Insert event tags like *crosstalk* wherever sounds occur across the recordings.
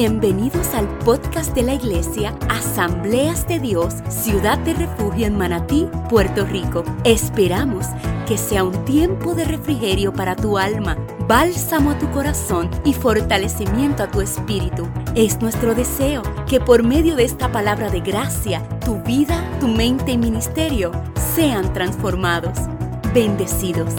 Bienvenidos al podcast de la iglesia Asambleas de Dios, Ciudad de Refugio en Manatí, Puerto Rico. Esperamos que sea un tiempo de refrigerio para tu alma, bálsamo a tu corazón y fortalecimiento a tu espíritu. Es nuestro deseo que por medio de esta palabra de gracia, tu vida, tu mente y ministerio sean transformados. Bendecidos.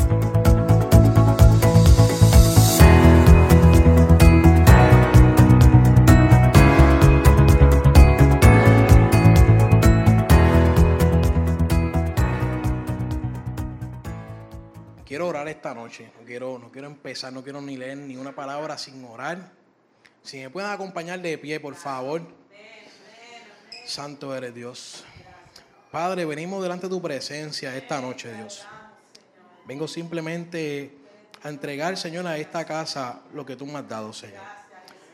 Esta noche. No quiero, no quiero empezar, no quiero ni leer ni una palabra sin orar. Si me pueden acompañar de pie, por favor. Santo eres Dios. Padre, venimos delante de tu presencia esta noche, Dios. Vengo simplemente a entregar, Señor, a esta casa lo que tú me has dado, Señor.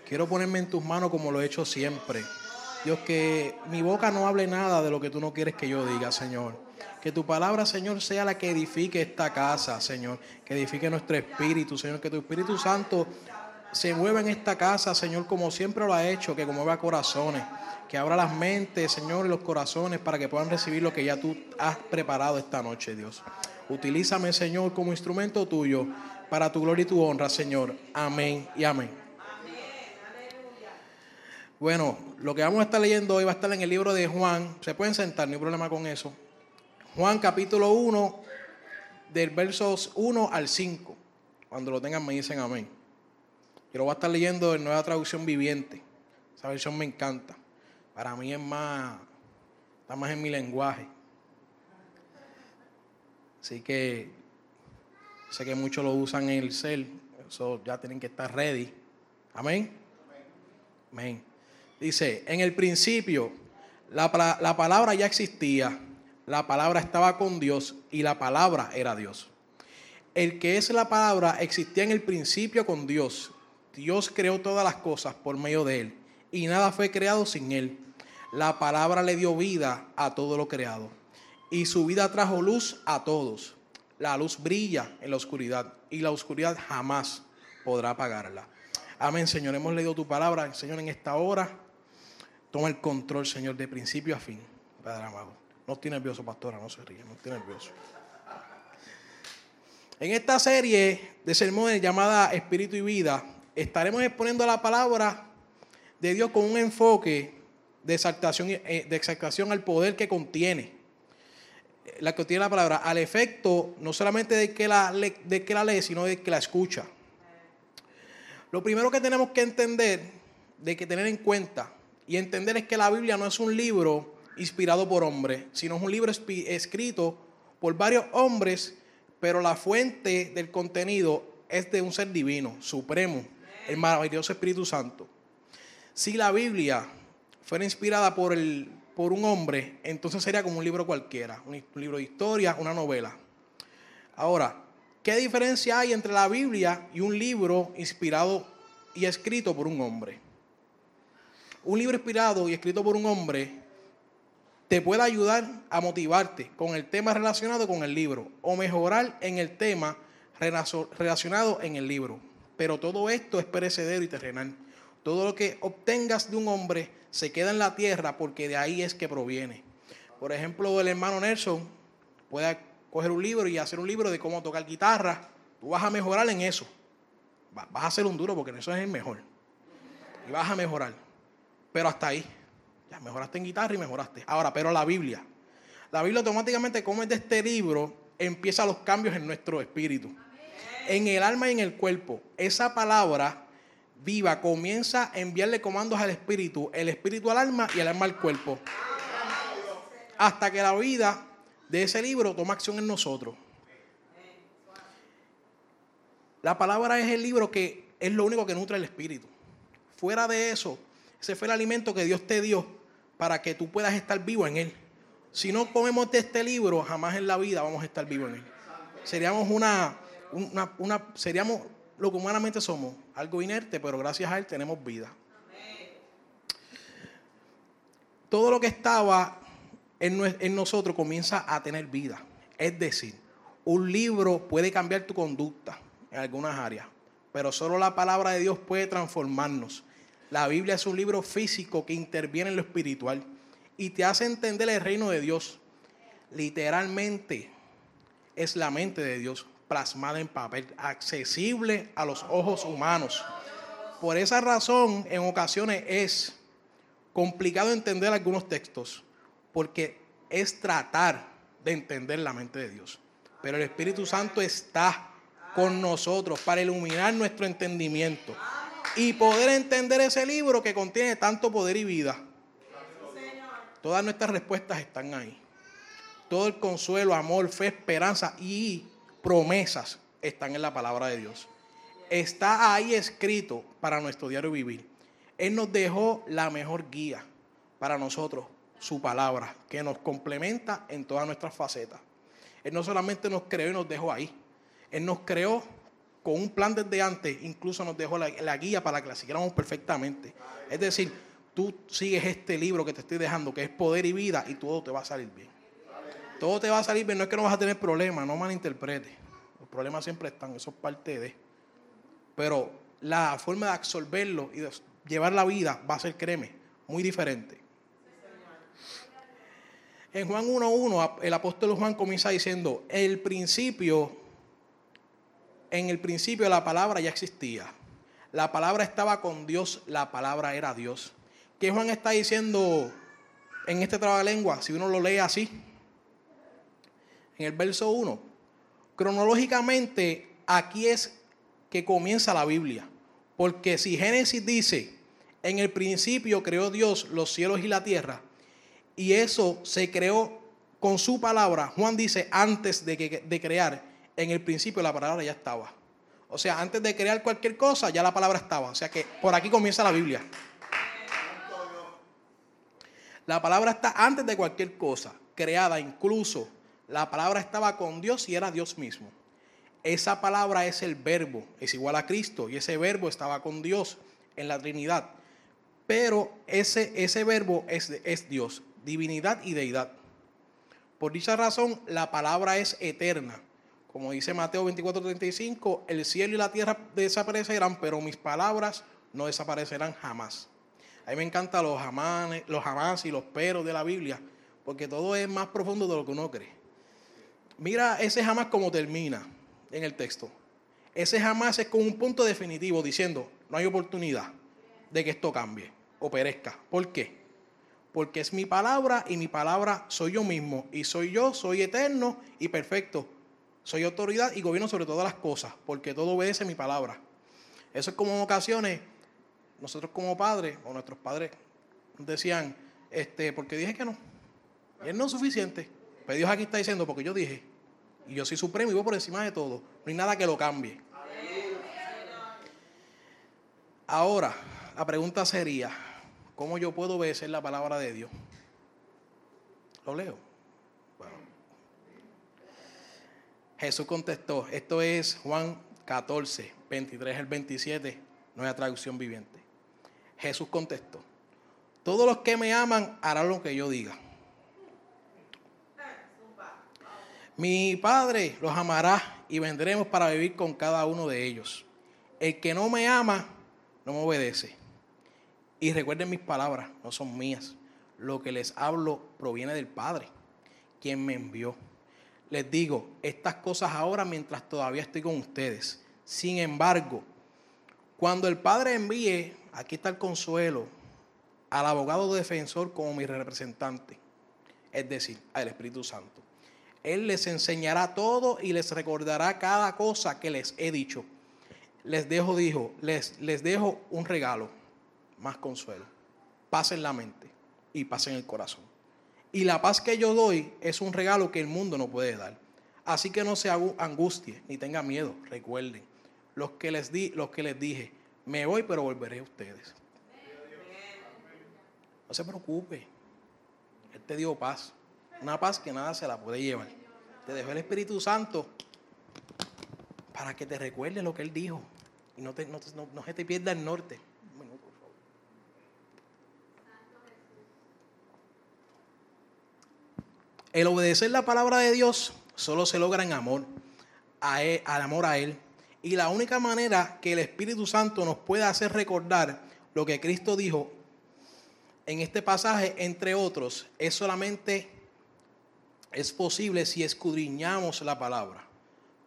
Quiero ponerme en tus manos como lo he hecho siempre. Dios, que mi boca no hable nada de lo que tú no quieres que yo diga, Señor. Que tu palabra, Señor, sea la que edifique esta casa, Señor. Que edifique nuestro espíritu, Señor. Que tu Espíritu Santo se mueva en esta casa, Señor, como siempre lo ha hecho, que conmueva corazones. Que abra las mentes, Señor, y los corazones para que puedan recibir lo que ya tú has preparado esta noche, Dios. Utilízame, Señor, como instrumento tuyo para tu gloria y tu honra, Señor. Amén y amén. Bueno, lo que vamos a estar leyendo hoy va a estar en el libro de Juan. Se pueden sentar, no hay problema con eso. Juan capítulo 1, del versos 1 al 5. Cuando lo tengan me dicen amén. Yo lo voy a estar leyendo en nueva traducción viviente. Esa versión me encanta. Para mí es más, está más en mi lenguaje. Así que sé que muchos lo usan en el cel. Eso ya tienen que estar ready. Amén. Amén. Dice, en el principio la, la palabra ya existía la palabra estaba con Dios y la palabra era Dios. El que es la palabra existía en el principio con Dios. Dios creó todas las cosas por medio de él y nada fue creado sin él. La palabra le dio vida a todo lo creado y su vida trajo luz a todos. La luz brilla en la oscuridad y la oscuridad jamás podrá apagarla. Amén, Señor. Hemos leído tu palabra, Señor, en esta hora. Toma el control, Señor, de principio a fin, Padre amado. No estoy nervioso, pastora, no se ríe, no estoy nervioso. En esta serie de sermones llamada Espíritu y Vida, estaremos exponiendo la palabra de Dios con un enfoque de exaltación, eh, de exaltación al poder que contiene. La que contiene la palabra, al efecto no solamente de que, la, de que la lee, sino de que la escucha. Lo primero que tenemos que entender, de que tener en cuenta y entender es que la Biblia no es un libro inspirado por hombres, sino es un libro escrito por varios hombres, pero la fuente del contenido es de un ser divino, supremo, el maravilloso Espíritu Santo. Si la Biblia fuera inspirada por, el, por un hombre, entonces sería como un libro cualquiera, un, libro de historia, una novela. Ahora, ¿qué diferencia hay entre la Biblia y un libro inspirado y escrito por un hombre? Un libro inspirado y escrito por un hombre te puede ayudar a motivarte con el tema relacionado con el libro o mejorar en el tema relacionado en el libro. Pero todo esto es perecedero y terrenal. Todo lo que obtengas de un hombre se queda en la tierra porque de ahí es que proviene. Por ejemplo, el hermano Nelson puede coger un libro y hacer un libro de cómo tocar guitarra. Tú vas a mejorar en eso. Vas a hacer un duro porque eso es el mejor. Y vas a mejorar. Pero hasta ahí. Ya mejoraste en guitarra y mejoraste. Ahora, pero la Biblia. La Biblia automáticamente, como es de este libro, empieza los cambios en nuestro espíritu. En el alma y en el cuerpo. Esa palabra viva comienza a enviarle comandos al espíritu, el espíritu al alma y el alma al cuerpo. Hasta que la vida de ese libro toma acción en nosotros. La palabra es el libro que es lo único que nutre el espíritu. Fuera de eso, ese fue el alimento que Dios te dio para que tú puedas estar vivo en Él. Si no comemos de este libro, jamás en la vida vamos a estar vivos en Él. Seríamos una, una, seríamos lo que humanamente somos, algo inerte, pero gracias a Él tenemos vida. Todo lo que estaba en nosotros comienza a tener vida. Es decir, un libro puede cambiar tu conducta en algunas áreas, pero solo la palabra de Dios puede transformarnos La Biblia es un libro físico que interviene en lo espiritual y te hace entender el reino de Dios. Literalmente es la mente de Dios plasmada en papel, accesible a los ojos humanos. Por esa razón, en ocasiones es complicado entender algunos textos, porque es tratar de entender la mente de Dios. Pero el Espíritu Santo está con nosotros para iluminar nuestro entendimiento y poder entender ese libro que contiene tanto poder y vida. Todas nuestras respuestas están ahí. Todo el consuelo, amor, fe, esperanza y promesas están en la palabra de Dios. Está ahí escrito para nuestro diario vivir. Él nos dejó la mejor guía para nosotros, su palabra, que nos complementa en todas nuestras facetas. Él no solamente nos creó y nos dejó ahí, Él nos creó con un plan desde antes, incluso nos dejó la, guía para que la siguiéramos perfectamente. Es decir, tú sigues este libro que te estoy dejando, que es poder y vida, y todo te va a salir bien. Todo te va a salir bien, no es que no vas a tener problemas, no malinterpretes. Los problemas siempre están, eso es parte de. Pero la forma de absorberlo y de llevar la vida va a ser, créeme, muy diferente. En Juan 1.1, el apóstol Juan comienza diciendo, el principio en el principio la palabra ya existía. La palabra estaba con Dios, la palabra era Dios. ¿Qué Juan está diciendo en este lengua? Si uno lo lee así, en el verso 1. Cronológicamente, aquí es que comienza la Biblia. Porque si Génesis dice, en el principio creó Dios los cielos y la tierra, y eso se creó con su palabra, Juan dice, antes de, que, de crear, en el principio la palabra ya estaba. O sea, antes de crear cualquier cosa, ya la palabra estaba. O sea que por aquí comienza la Biblia. La palabra está antes de cualquier cosa, creada incluso. La palabra estaba con Dios y era Dios mismo. Esa palabra es el verbo, es igual a Cristo y ese verbo estaba con Dios en la Trinidad. Pero ese, ese verbo es, es Dios, divinidad y deidad. Por dicha razón, la palabra es eterna. Como dice Mateo 24:35, el cielo y la tierra desaparecerán, pero mis palabras no desaparecerán jamás. A mí me encantan los jamás, los jamás y los peros de la Biblia, porque todo es más profundo de lo que uno cree. Mira ese jamás como termina en el texto. Ese jamás es con un punto definitivo diciendo, no hay oportunidad de que esto cambie o perezca. ¿Por qué? Porque es mi palabra y mi palabra soy yo mismo. Y soy yo, soy eterno y perfecto. Soy autoridad y gobierno sobre todas las cosas, porque todo obedece mi palabra. Eso es como en ocasiones, nosotros como padres, o nuestros padres, decían, este, porque dije que no. Y él no es suficiente. Pero Dios aquí está diciendo, porque yo dije, y yo soy supremo y voy por encima de todo. No hay nada que lo cambie. Ahora, la pregunta sería, ¿cómo yo puedo obedecer la palabra de Dios? Lo leo. Jesús contestó, esto es Juan 14, 23 al 27, nueva traducción viviente. Jesús contestó, todos los que me aman harán lo que yo diga. Mi Padre los amará y vendremos para vivir con cada uno de ellos. El que no me ama, no me obedece. Y recuerden mis palabras, no son mías. Lo que les hablo proviene del Padre, quien me envió les digo estas cosas ahora mientras todavía estoy con ustedes. Sin embargo, cuando el Padre envíe, aquí está el consuelo, al abogado defensor como mi representante, es decir, al Espíritu Santo. Él les enseñará todo y les recordará cada cosa que les he dicho. Les dejo, dijo, les, les dejo un regalo, más consuelo. Paz en la mente y paz en el corazón. Y la paz que yo doy es un regalo que el mundo no puede dar. Así que no se angustie ni tenga miedo. Recuerden, los que les, di, los que les dije, me voy pero volveré a ustedes. No se preocupe. Él te dio paz. Una paz que nada se la puede llevar. Te dejó el Espíritu Santo para que te recuerde lo que Él dijo. Y no, te, no, no se te pierda el norte. El obedecer la palabra de Dios solo se logra en amor, al amor a Él. Y la única manera que el Espíritu Santo nos puede hacer recordar lo que Cristo dijo en este pasaje, entre otros, es solamente es posible si escudriñamos la palabra,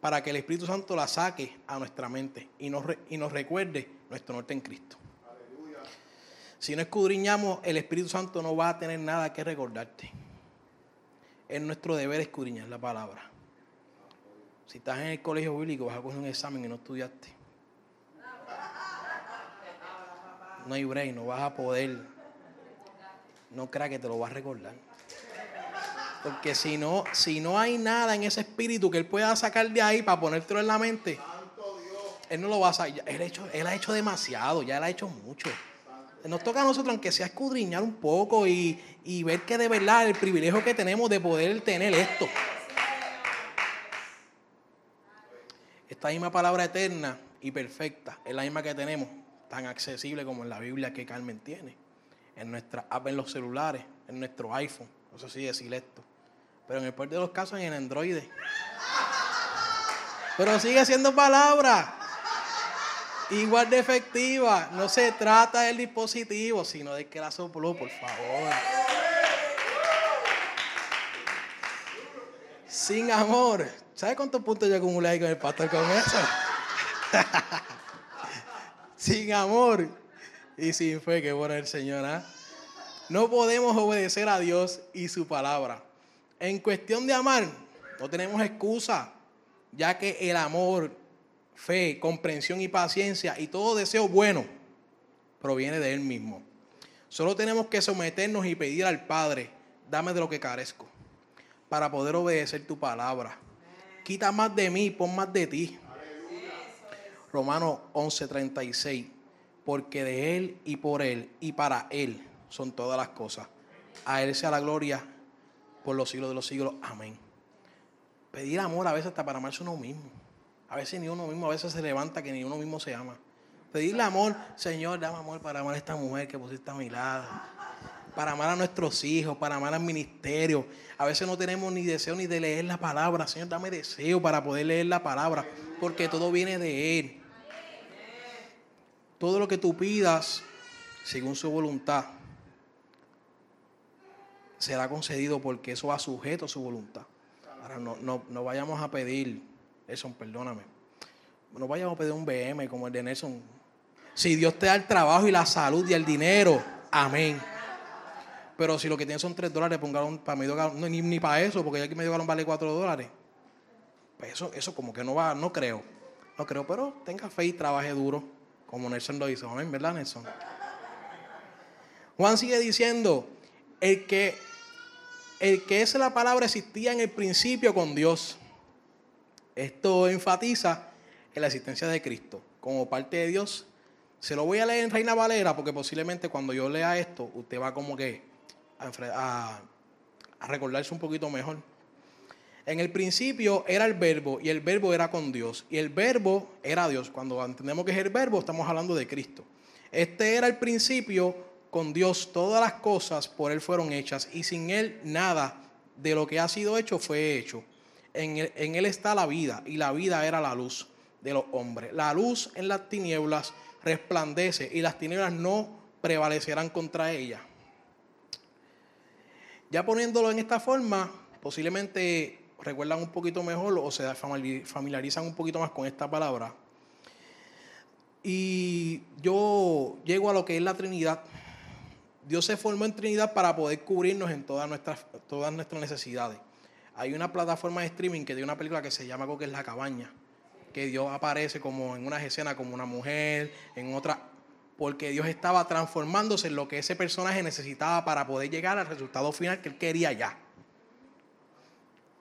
para que el Espíritu Santo la saque a nuestra mente y nos, y nos recuerde nuestro norte en Cristo. Si no escudriñamos, el Espíritu Santo no va a tener nada que recordarte. Es nuestro deber escudriñar la palabra. Si estás en el colegio bíblico, vas a coger un examen y no estudiaste. No hay break, no vas a poder. No creas que te lo vas a recordar. Porque si no, si no hay nada en ese espíritu que él pueda sacar de ahí para ponértelo en la mente, él no lo va a sacar. Él, hecho, él ha hecho demasiado, ya él ha hecho mucho. Nos toca a nosotros, aunque sea escudriñar un poco y, y ver que de verdad el privilegio que tenemos de poder tener esto. Esta misma palabra eterna y perfecta es la misma que tenemos, tan accesible como en la Biblia que Carmen tiene, en nuestra app en los celulares, en nuestro iPhone, no sé si decir esto, pero en el peor de los casos en Android. Pero sigue siendo palabra igual de efectiva. No se trata del dispositivo, sino de que la sopló, por favor. Sin amor. ¿Sabe cuántos puntos yo acumulé con el pastor con eso? *laughs* sin amor y sin fe, que bueno el Señor. ¿ah? No podemos obedecer a Dios y su palabra. En cuestión de amar, no tenemos excusa, ya que el amor, fe, comprensión y paciencia y todo deseo bueno proviene de Él mismo. Solo tenemos que someternos y pedir al Padre, dame de lo que carezco, para poder obedecer tu palabra quita más de mí, pon más de ti. Romanos 11:36, porque de Él y por Él y para Él son todas las cosas. A Él sea la gloria por los siglos de los siglos. Amén. Pedir amor a veces hasta para amarse uno mismo. A veces ni uno mismo, a veces se levanta que ni uno mismo se ama. Pedirle amor, Señor, dame amor para amar a esta mujer que pusiste a mi lado para amar a nuestros hijos, para amar al ministerio. A veces no tenemos ni deseo ni de leer la palabra. Señor, dame deseo para poder leer la palabra, porque todo viene de Él. Todo lo que tú pidas, según su voluntad, será concedido porque eso va sujeto a su voluntad. Ahora no, no, vayamos a pedir, Nelson, perdóname, no vayamos a pedir un BM como el de Nelson. Si Dios te da el trabajo y la salud y el dinero, amén. Pero si lo que tienen son 3 dólares, pongan para medio galón, no, ni, ni, para eso, porque ya que medio galón vale 4 dólares. Pues eso, eso como que no va, no creo. No creo, pero tenga fe y trabaje duro, como Nelson lo hizo. Amén, ¿verdad, Nelson? Juan sigue diciendo, el que, el que es la palabra existía en el principio con Dios. Esto enfatiza en la existencia de Cristo como parte de Dios. Se lo voy a leer en Reina Valera porque posiblemente cuando yo lea esto, usted va como que a, recordarse un poquito mejor. En el principio era el verbo y el verbo era con Dios y el verbo era Dios. Cuando entendemos que es el verbo estamos hablando de Cristo. Este era el principio con Dios. Todas las cosas por Él fueron hechas y sin Él nada de lo que ha sido hecho fue hecho. En él, está la vida y la vida era la luz de los hombres. La luz en las tinieblas resplandece y las tinieblas no prevalecerán contra ella. Ya poniéndolo en esta forma, posiblemente recuerdan un poquito mejor o se familiarizan un poquito más con esta palabra. Y yo llego a lo que es la Trinidad. Dios se formó en Trinidad para poder cubrirnos en todas nuestras necesidades. Hay una plataforma de streaming que tiene una película que se llama que es La Cabaña, que Dios aparece como en unas escenas como una mujer, en otra porque Dios estaba transformándose en lo que ese personaje necesitaba para poder llegar al resultado final que él quería ya.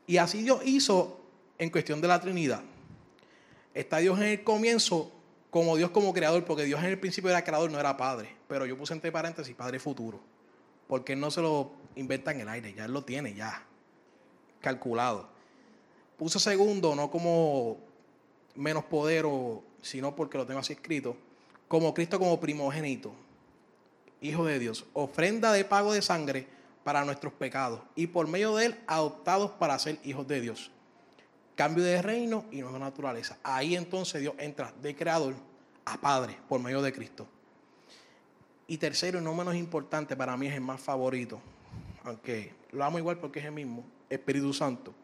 Y así Dios hizo en cuestión de la Trinidad. Está Dios en el comienzo como Dios como creador, porque Dios en el principio era creador, no era padre. Pero yo puse entre paréntesis padre futuro, porque Él no se lo inventa en el aire, ya Él lo tiene ya calculado. Puse segundo, no como menos poder, sino porque lo tengo así escrito como Cristo como primogénito, Hijo de Dios, ofrenda de pago de sangre para nuestros pecados y por medio de él adoptados para ser hijos de Dios. Cambio de reino y nueva naturaleza. Ahí entonces Dios entra de creador a Padre por medio de Cristo. Y tercero, y no menos importante, para mí es el más favorito, aunque lo amo igual porque es el mismo, Espíritu Santo.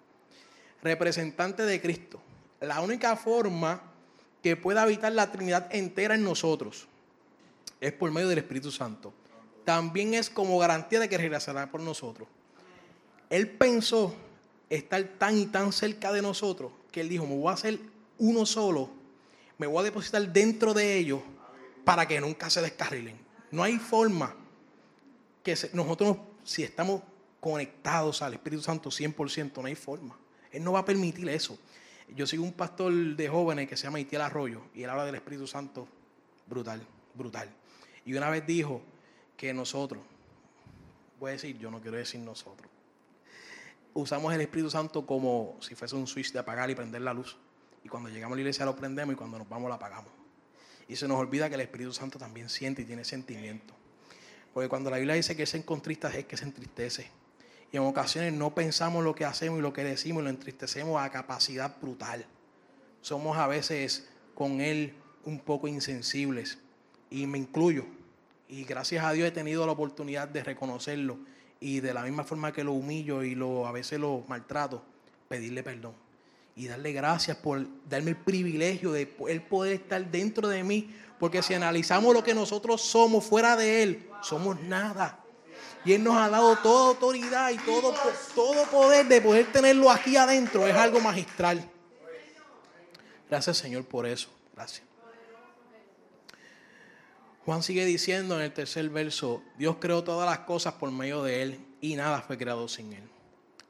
Representante de Cristo. La única forma que pueda habitar la Trinidad entera en nosotros es por medio del Espíritu Santo. También es como garantía de que regresará por nosotros. Él pensó estar tan y tan cerca de nosotros que él dijo, me voy a hacer uno solo, me voy a depositar dentro de ellos para que nunca se descarrilen. No hay forma que nosotros, si estamos conectados al Espíritu Santo 100%, no hay forma. Él no va a permitir eso. Yo sigo un pastor de jóvenes que se llama Itiel Arroyo y él habla del Espíritu Santo brutal, brutal. Y una vez dijo que nosotros, voy a decir, yo no quiero decir nosotros, usamos el Espíritu Santo como si fuese un switch de apagar y prender la luz. Y cuando llegamos a la iglesia lo prendemos y cuando nos vamos lo apagamos. Y se nos olvida que el Espíritu Santo también siente y tiene sentimiento. Porque cuando la Biblia dice que se encontrista es que se entristece. Y en ocasiones no pensamos lo que hacemos y lo que decimos y lo entristecemos a capacidad brutal. Somos a veces con Él un poco insensibles. Y me incluyo. Y gracias a Dios he tenido la oportunidad de reconocerlo y de la misma forma que lo humillo y lo, a veces lo maltrato, pedirle perdón y darle gracias por darme el privilegio de él poder estar dentro de mí, porque si analizamos lo que nosotros somos fuera de él, somos nada. Y Él nos ha dado toda autoridad y todo, todo poder de poder tenerlo aquí adentro. Es algo magistral. Gracias Señor por eso. Gracias. Juan sigue diciendo en el tercer verso, Dios creó todas las cosas por medio de Él y nada fue creado sin Él.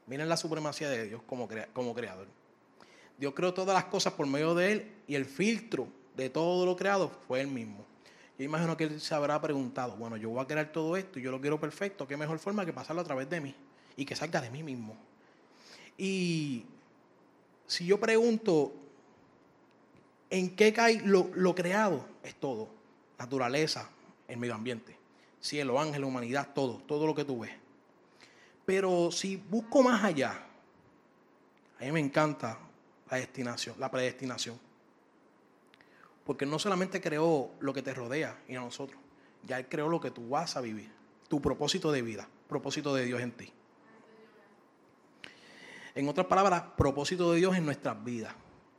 Miren la supremacía de Dios como, como creador. Dios creó todas las cosas por medio de Él y el filtro de todo lo creado fue Él mismo. Yo imagino que Él se habrá preguntado, bueno, yo voy a crear todo esto y yo lo quiero perfecto, ¿qué mejor forma que pasarlo a través de mí y que salga de mí mismo? Y si yo pregunto, ¿en qué cae lo, creado? Es todo naturaleza, el medio ambiente, cielo, ángel, humanidad, todo, todo lo que tú ves. Pero si busco más allá, a mí me encanta la destinación, la predestinación. Porque no solamente creó lo que te rodea y a nosotros, ya Él creó lo que tú vas a vivir, tu propósito de vida, propósito de Dios en ti. En otras palabras, propósito de Dios en nuestras vidas,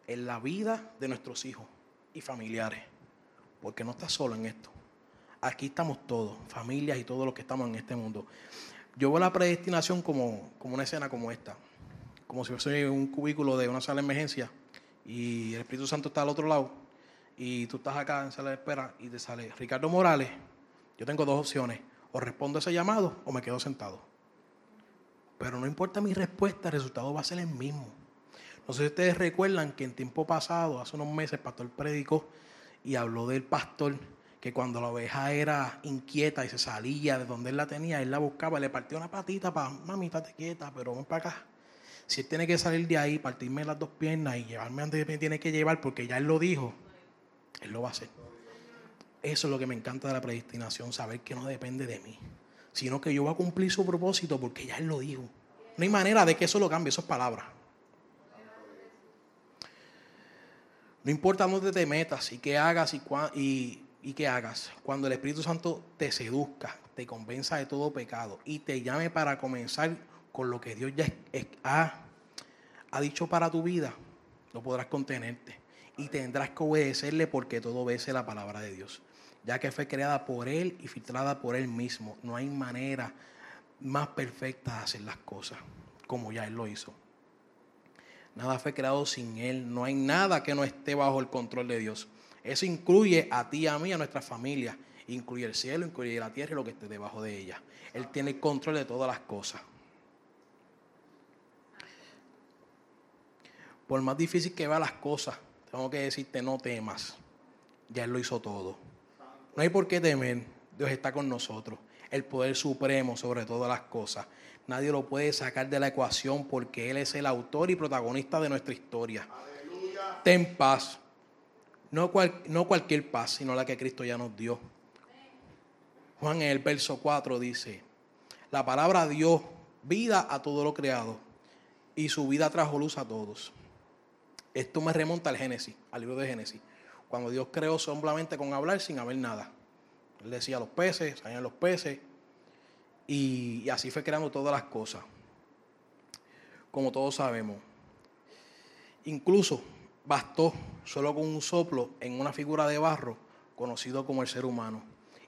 en la vida de nuestros hijos y familiares porque no estás solo en esto. Aquí estamos todos, familias y todos los que estamos en este mundo. Yo veo la predestinación como, como una escena como esta, como si fuese un cubículo de una sala de emergencia y el Espíritu Santo está al otro lado y tú estás acá en sala de espera y te sale Ricardo Morales. Yo tengo dos opciones, o respondo a ese llamado o me quedo sentado. Pero no importa mi respuesta, el resultado va a ser el mismo. No sé si ustedes recuerdan que en tiempo pasado, hace unos meses, el pastor predicó y habló del pastor que cuando la oveja era inquieta y se salía de donde él la tenía, él la buscaba, le partió una patita para, mami, estate quieta, pero ven para acá. Si él tiene que salir de ahí, partirme las dos piernas y llevarme donde me tiene que llevar, porque ya él lo dijo, él lo va a hacer. Eso es lo que me encanta de la predestinación, saber que no depende de mí, sino que yo voy a cumplir su propósito porque ya él lo dijo. No hay manera de que eso lo cambie, eso es palabra. No importa dónde te metas y qué hagas y, y, qué hagas. Cuando el Espíritu Santo te seduzca, te convenza de todo pecado y te llame para comenzar con lo que Dios ya ha dicho para tu vida, no podrás contenerte. Y tendrás que obedecerle porque todo obedece la palabra de Dios. Ya que fue creada por Él y filtrada por Él mismo. No hay manera más perfecta de hacer las cosas como ya Él lo hizo. Nada fue creado sin Él. No hay nada que no esté bajo el control de Dios. Eso incluye a ti, a mí, a nuestra familia. Incluye el cielo, incluye la tierra y lo que esté debajo de ella. Él tiene el control de todas las cosas. Por más difícil que vean las cosas, tengo que decirte no temas. Ya Él lo hizo todo. No hay por qué temer. Dios está con nosotros. El poder supremo sobre todas las cosas. Nadie lo puede sacar de la ecuación porque Él es el autor y protagonista de nuestra historia. Ten paz. No, no cualquier paz, sino la que Cristo ya nos dio. Juan en el verso 4 dice, la palabra dio vida a todo lo creado y su vida trajo luz a todos. Esto me remonta al Génesis, al libro de Génesis, cuando Dios creó solamente con hablar sin haber nada. Él decía los peces, salían los peces. Y, y así fue creando todas las cosas. Como todos sabemos. Incluso bastó solo con un soplo en una figura de barro conocido como el ser humano.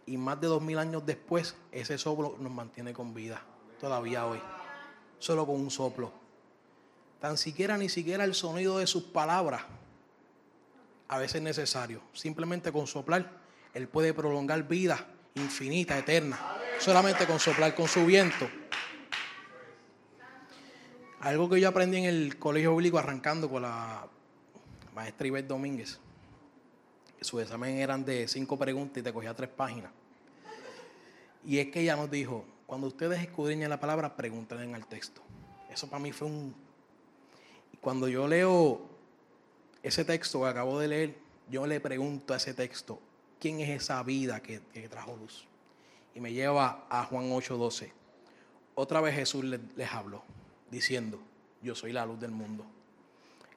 Y más de dos mil años después, ese soplo nos mantiene con vida, todavía hoy. Solo con un soplo. Tan siquiera, ni siquiera el sonido de sus palabras a veces es necesario. Simplemente con soplar, Él puede prolongar vida infinita, eterna. Solamente con soplar, con su viento. Algo que yo aprendí en el colegio bíblico arrancando con la maestra Ivette Domínguez. Su examen eran de cinco preguntas y te cogía tres páginas. Y es que ella nos dijo, cuando ustedes escudriñen la palabra, pregunten en el texto. Eso para mí fue un... Cuando yo leo ese texto que acabo de leer, yo le pregunto a ese texto, ¿quién es esa vida que, trajo luz? Y me lleva a Juan 8:12. Otra vez Jesús les, les habló diciendo, yo soy la luz del mundo.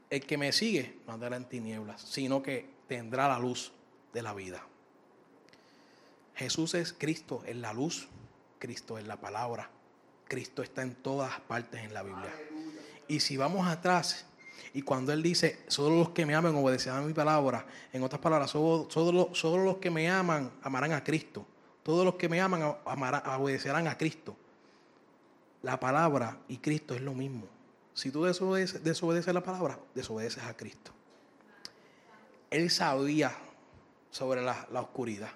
El que me sigue no andará en tinieblas, sino que tendrá la luz de la vida. Jesús es Cristo, es la luz, Cristo es la palabra, Cristo está en todas partes en la Biblia. Y si vamos atrás, y cuando Él dice, solo los que me aman obedecerán a mi palabra, en otras palabras, solo, solo, solo los que me aman amarán a Cristo. Todos los que me aman amarán, obedecerán a Cristo la palabra y Cristo es lo mismo. Si tú desobedeces, desobedeces la palabra, desobedeces a Cristo. Él sabía sobre la, la oscuridad.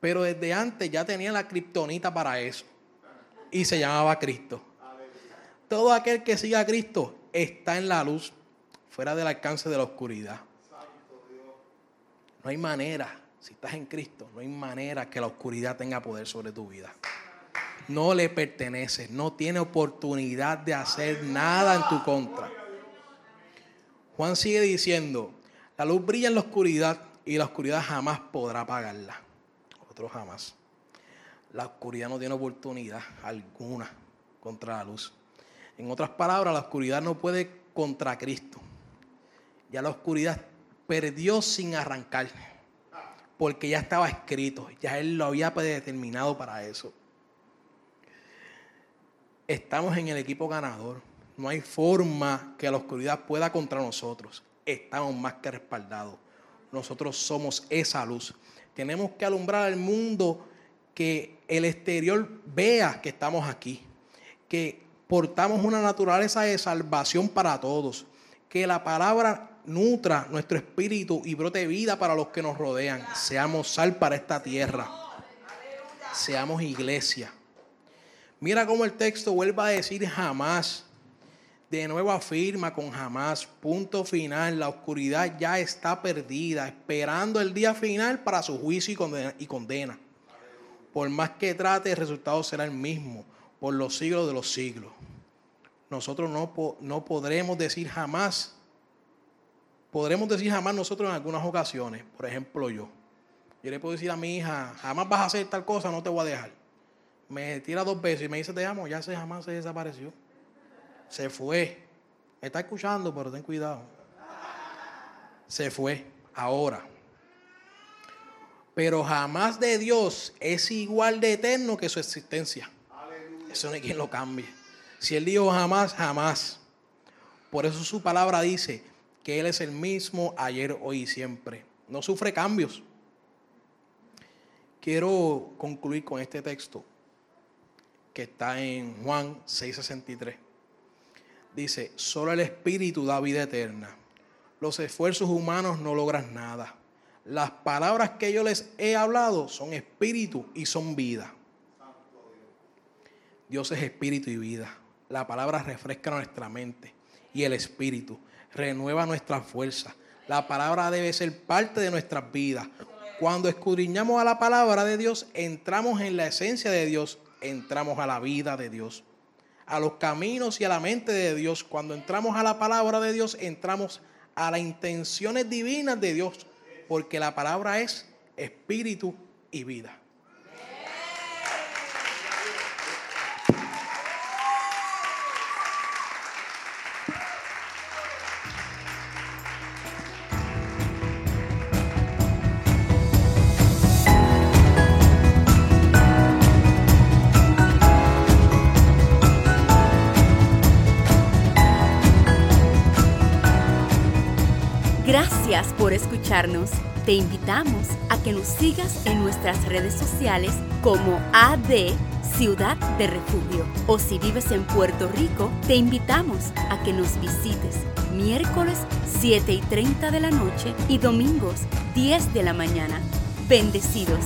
Pero desde antes ya tenía la kriptonita para eso. Y se llamaba Cristo. Todo aquel que siga a Cristo está en la luz, fuera del alcance de la oscuridad. No hay manera, si estás en Cristo, no hay manera que la oscuridad tenga poder sobre tu vida no le pertenece, no tiene oportunidad de hacer nada en tu contra. Juan sigue diciendo, la luz brilla en la oscuridad y la oscuridad jamás podrá apagarla. Otro jamás. La oscuridad no tiene oportunidad alguna contra la luz. En otras palabras, la oscuridad no puede contra Cristo. Ya la oscuridad perdió sin arrancar, porque ya estaba escrito, ya Él lo había predeterminado para eso estamos en el equipo ganador. No hay forma que la oscuridad pueda contra nosotros. Estamos más que respaldados. Nosotros somos esa luz. Tenemos que alumbrar al mundo que el exterior vea que estamos aquí. Que portamos una naturaleza de salvación para todos. Que la palabra nutra nuestro espíritu y brote vida para los que nos rodean. Seamos sal para esta tierra. Seamos iglesia. Mira cómo el texto vuelve a decir jamás. De nuevo afirma con jamás, punto final, la oscuridad ya está perdida, esperando el día final para su juicio y condena. Por más que trate, el resultado será el mismo, por los siglos de los siglos. Nosotros no, no podremos decir jamás, podremos decir jamás nosotros en algunas ocasiones, por ejemplo yo. Yo le puedo decir a mi hija, jamás vas a hacer tal cosa, no te voy a dejar me tira dos veces y me dice te amo, ya se jamás se desapareció. Se fue. Me está escuchando, pero ten cuidado. Se fue. Ahora. Pero jamás de Dios es igual de eterno que su existencia. Eso quien lo cambie. Si Él dijo jamás, jamás. Por eso su palabra dice que Él es el mismo ayer, hoy y siempre. No sufre cambios. Quiero concluir con este texto que está en Juan 6:63. Dice, solo el Espíritu da vida eterna. Los esfuerzos humanos no logran nada. Las palabras que yo les he hablado son espíritu y son vida. Dios es espíritu y vida. La palabra refresca nuestra mente y el espíritu renueva nuestra fuerza. La palabra debe ser parte de nuestras vidas. Cuando escudriñamos a la palabra de Dios, entramos en la esencia de Dios entramos a la vida de Dios, a los caminos y a la mente de Dios. Cuando entramos a la palabra de Dios, entramos a las intenciones divinas de Dios, porque la palabra es espíritu y vida. Por escucharnos. Te invitamos a que nos sigas en nuestras redes sociales como AD Ciudad de Refugio. O si vives en Puerto Rico, te invitamos a que nos visites miércoles 7 y 30 de la noche y domingos 10 de la mañana. Bendecidos.